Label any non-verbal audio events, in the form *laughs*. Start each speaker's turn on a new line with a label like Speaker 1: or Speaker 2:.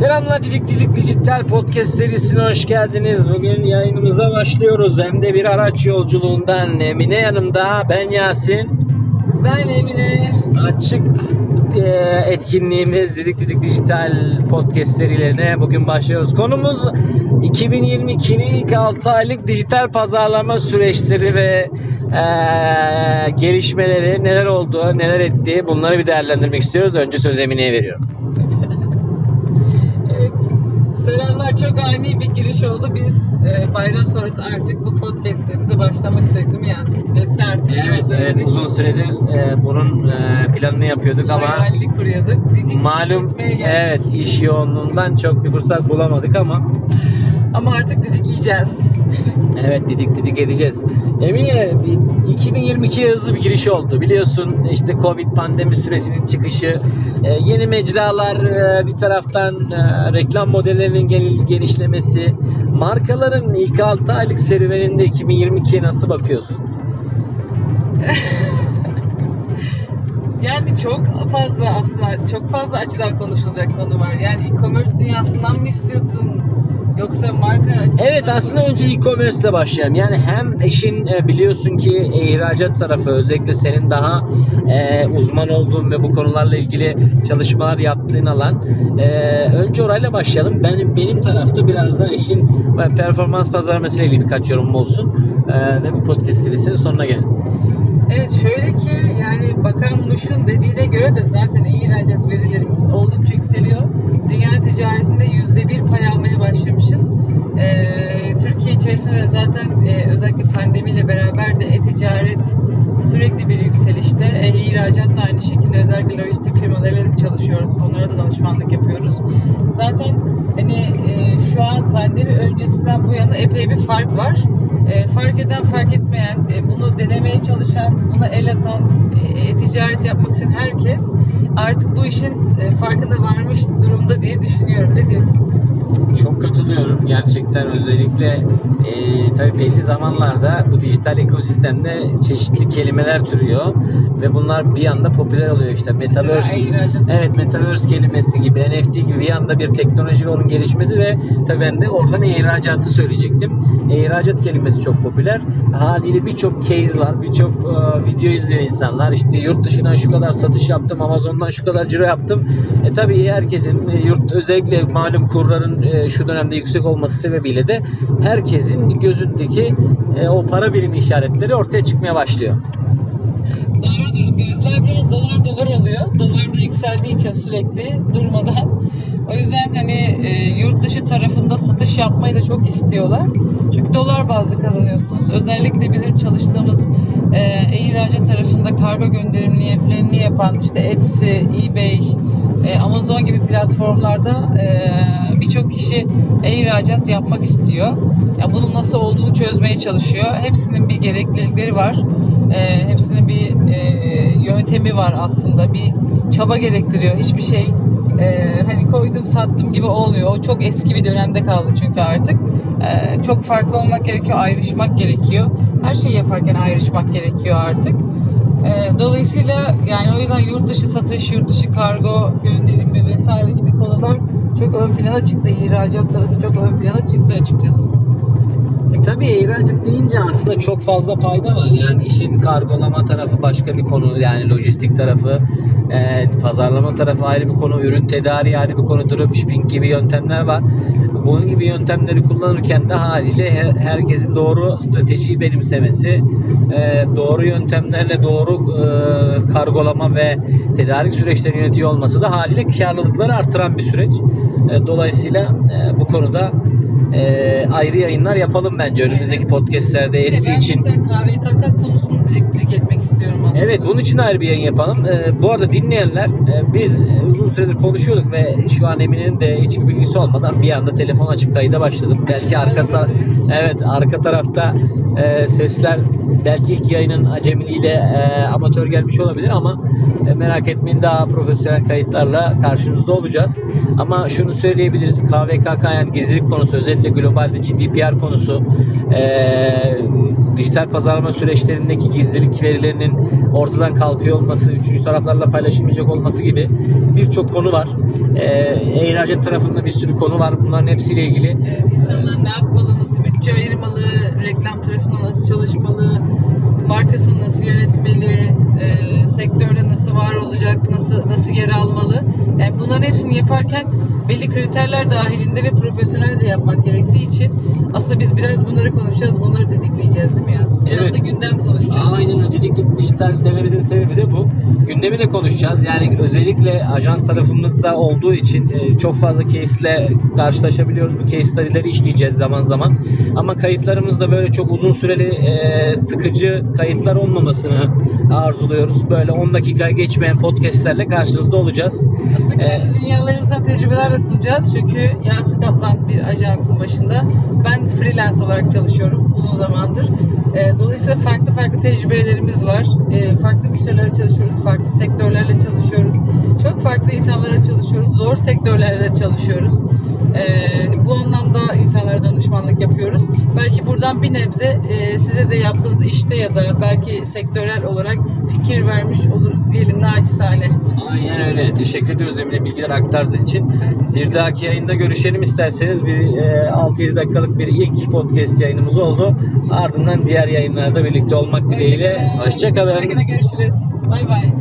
Speaker 1: Selamlar Didik Didik Dijital Podcast serisine hoş geldiniz. Bugün yayınımıza başlıyoruz. Hem de bir araç yolculuğundan Emine yanımda. Ben Yasin.
Speaker 2: Ben Emine.
Speaker 1: Açık e, etkinliğimiz Didik Didik Dijital Podcast serilerine bugün başlıyoruz. Konumuz 2022'nin ilk 6 aylık dijital pazarlama süreçleri ve e, gelişmeleri neler oldu, neler etti bunları bir değerlendirmek istiyoruz. Önce söz Emine'ye veriyorum.
Speaker 2: Selamlar çok ani bir giriş oldu. Biz e, bayram sonrası artık bu podcastlerimize başlamak istedik değil mi Yasin? Artık.
Speaker 1: Evet, evet uzun süredir e, bunun e, planını yapıyorduk ama
Speaker 2: Hayalini kuruyorduk. Didik
Speaker 1: malum
Speaker 2: geldik.
Speaker 1: evet iş yoğunluğundan çok bir fırsat bulamadık ama
Speaker 2: Ama artık didikleyeceğiz. *laughs*
Speaker 1: evet didik didik edeceğiz. Emine 2022 hızlı bir giriş oldu. Biliyorsun işte Covid pandemi sürecinin çıkışı, e, yeni mecralar e, bir taraftan e, reklam modellerinin genişlemesi, markaların ilk 6 aylık serüveninde 2022'ye nasıl bakıyorsun? *laughs*
Speaker 2: Çok fazla aslında çok fazla açıdan konuşulacak konu var. Yani e-commerce dünyasından mı istiyorsun? Yoksa marka açısından
Speaker 1: Evet aslında önce e-commerce ile başlayalım. Yani hem işin e, biliyorsun ki e, ihracat tarafı özellikle senin daha e, uzman olduğun ve bu konularla ilgili çalışmalar yaptığın alan. E, önce orayla başlayalım. Benim benim tarafta biraz da işin e, performans pazarlaması ile ilgili birkaç yorumum olsun. E, ve bu podcast serisinin sonuna gelelim.
Speaker 2: Evet şöyle ki yani Bakan Muş'un dediğine göre de zaten ihracat verilerimiz oldukça yükseliyor. Dünya ticaretinde yüzde bir pay almaya başlamışız. Ee, Türkiye içerisinde de zaten e, özellikle pandemiyle beraber de e-ticaret sürekli bir yükselişte. E, ihracat da aynı şekilde özellikle lojistik firmalarıyla da çalışıyoruz. Onlara da danışmanlık yapıyoruz. Zaten hani e, şu an pandemi öncesinden bu yana epey bir fark var. E, fark eden fark etmeyen, e, bunu denemeye çalışan, buna el atan, e, ticaret yapmak isteyen herkes artık bu işin e, farkına varmış durumda diye düşünüyorum. Ne diyorsun?
Speaker 1: Çok katılıyorum. Gerçekten özellikle e, tabii belli zamanlarda bu dijital ekosistemde çeşitli kelimeler türüyor ve bunlar bir anda popüler oluyor işte metaverse. Evet metaverse kelimesi gibi NFT gibi bir anda bir teknoloji ve onun gelişmesi ve tabii ben de oradan ihracatı söyleyecektim. İhracat kelimesi çok popüler. Haliyle birçok case var. Birçok e, video izliyor insanlar. İşte yurt dışından şu kadar satış yaptım. Amazon'dan şu kadar ciro yaptım. E tabii herkesin e, yurt özellikle malum kurların e, şu dönemde yüksek olması sebebiyle de herkesin gözündeki e, o para birimi işaretleri ortaya çıkmaya başlıyor.
Speaker 2: Doğrudur. Gözler biraz dolar dolar oluyor. Dolar da yükseldiği için sürekli durmadan. O yüzden hani e, yurt dışı tarafında satış yapmayı da çok istiyorlar. Çünkü dolar bazlı kazanıyorsunuz. Özellikle bizim çalıştığımız e, e-ihracat tarafında kargo gönderimlerini yapan işte Etsy, eBay, e, Amazon gibi platformlarda e, birçok kişi e-ihracat yapmak istiyor. Ya bunun nasıl olduğunu çözmeye çalışıyor. Hepsinin bir gereklilikleri var. E, hepsinin bir yöntemi var aslında. Bir çaba gerektiriyor. Hiçbir şey hani koydum sattım gibi olmuyor. O çok eski bir dönemde kaldı çünkü artık. Çok farklı olmak gerekiyor. Ayrışmak gerekiyor. Her şeyi yaparken ayrışmak gerekiyor artık. E, dolayısıyla yani o yüzden yurt dışı satış, yurt dışı kargo gönderimi vesaire gibi konular çok ön plana çıktı. İhracat tarafı çok ön plana çıktı açıkçası.
Speaker 1: E tabii ihracat deyince aslında çok fazla fayda var. Yani işin kargolama tarafı başka bir konu. Yani lojistik tarafı, e, pazarlama tarafı ayrı bir konu. Ürün tedariği ayrı bir konu. Dropshipping gibi yöntemler var. Bunun gibi yöntemleri kullanırken de haliyle her- herkesin doğru stratejiyi benimsemesi, e, doğru yöntemlerle doğru e, kargolama ve tedarik süreçlerini yönetiyor olması da haliyle karlılıkları artıran bir süreç. E, dolayısıyla e, bu konuda e, ayrı yayınlar yapalım bence önümüzdeki podcastlerde Etsy
Speaker 2: ben
Speaker 1: için.
Speaker 2: mesela KVKK konusunu dik etmek istiyorum aslında.
Speaker 1: Evet bunun için ayrı bir yayın yapalım. E, bu arada dinleyenler e, biz uzun süredir konuşuyorduk ve şu an Emin'in de hiçbir bilgisi olmadan bir anda telefon açıp kayıda başladım. Belki arka sa- *laughs* evet arka tarafta e, sesler belki ilk yayının acemiliğiyle e, amatör gelmiş olabilir ama e, merak etmeyin daha profesyonel kayıtlarla karşınızda olacağız. Ama şunu söyleyebiliriz. KVKK yani gizlilik konusu özellikle globalde GDPR konusu e, dijital pazarlama süreçlerindeki gizlilik verilerinin ortadan kalkıyor olması, üçüncü taraflarla paylaşılmayacak olması gibi birçok konu var. E, e-ihracat tarafında bir sürü konu var. Bunların hepsiyle ilgili
Speaker 2: Evet, insanlar ne yapmalı, nasıl bütçe ayırmalı, reklam tarafında nasıl çalışmalı, markasını nasıl yönetmeli, e, sektörde nasıl var olacak, nasıl nasıl yer almalı. Yani bunların hepsini yaparken belli kriterler dahilinde ve profesyonelce yapmak gerektiği için aslında biz biraz bunları konuşacağız, bunları dedikleyeceğiz değil mi Yaz? Biraz
Speaker 1: Evet.
Speaker 2: da gündem konuşacağız.
Speaker 1: Aynen özellikle dijital dememizin sebebi de bu. Gündemi de konuşacağız. Yani özellikle ajans tarafımızda olduğu için e, çok fazla case'le karşılaşabiliyoruz. Bu case study'leri işleyeceğiz zaman zaman. Ama kayıtlarımızda böyle çok uzun süreli e, sıkıcı kayıtlar olmamasını arzuluyoruz. Böyle 10 dakika geçmeyen podcastlerle karşınızda olacağız.
Speaker 2: Aslında kendi dünyalarımızdan tecrübeler de sunacağız. Çünkü Yasin Kaplan bir ajansın başında. Ben freelance olarak çalışıyorum uzun zamandır. Ee, dolayısıyla farklı farklı tecrübelerimiz var. Ee, farklı müşterilerle çalışıyoruz, farklı sektörlerle çalışıyoruz. Çok farklı insanlarla çalışıyoruz, zor sektörlerle çalışıyoruz. Ee, bu anlamda insanlara danışmanlık yapıyoruz. Belki buradan bir nebze e, size de yaptığınız işte ya da belki sektörel olarak fikir vermiş oluruz diyelim naçizane.
Speaker 1: Aynen öyle. Teşekkür ediyoruz Emine bilgiler aktardığın için. Bir dahaki yayında görüşelim isterseniz. Bir e, 6-7 dakikalık bir ilk podcast yayınımız oldu. Ardından diğer yayınlarda birlikte olmak dileğiyle. Hoşçakalın.
Speaker 2: Görüşürüz. Bay bay.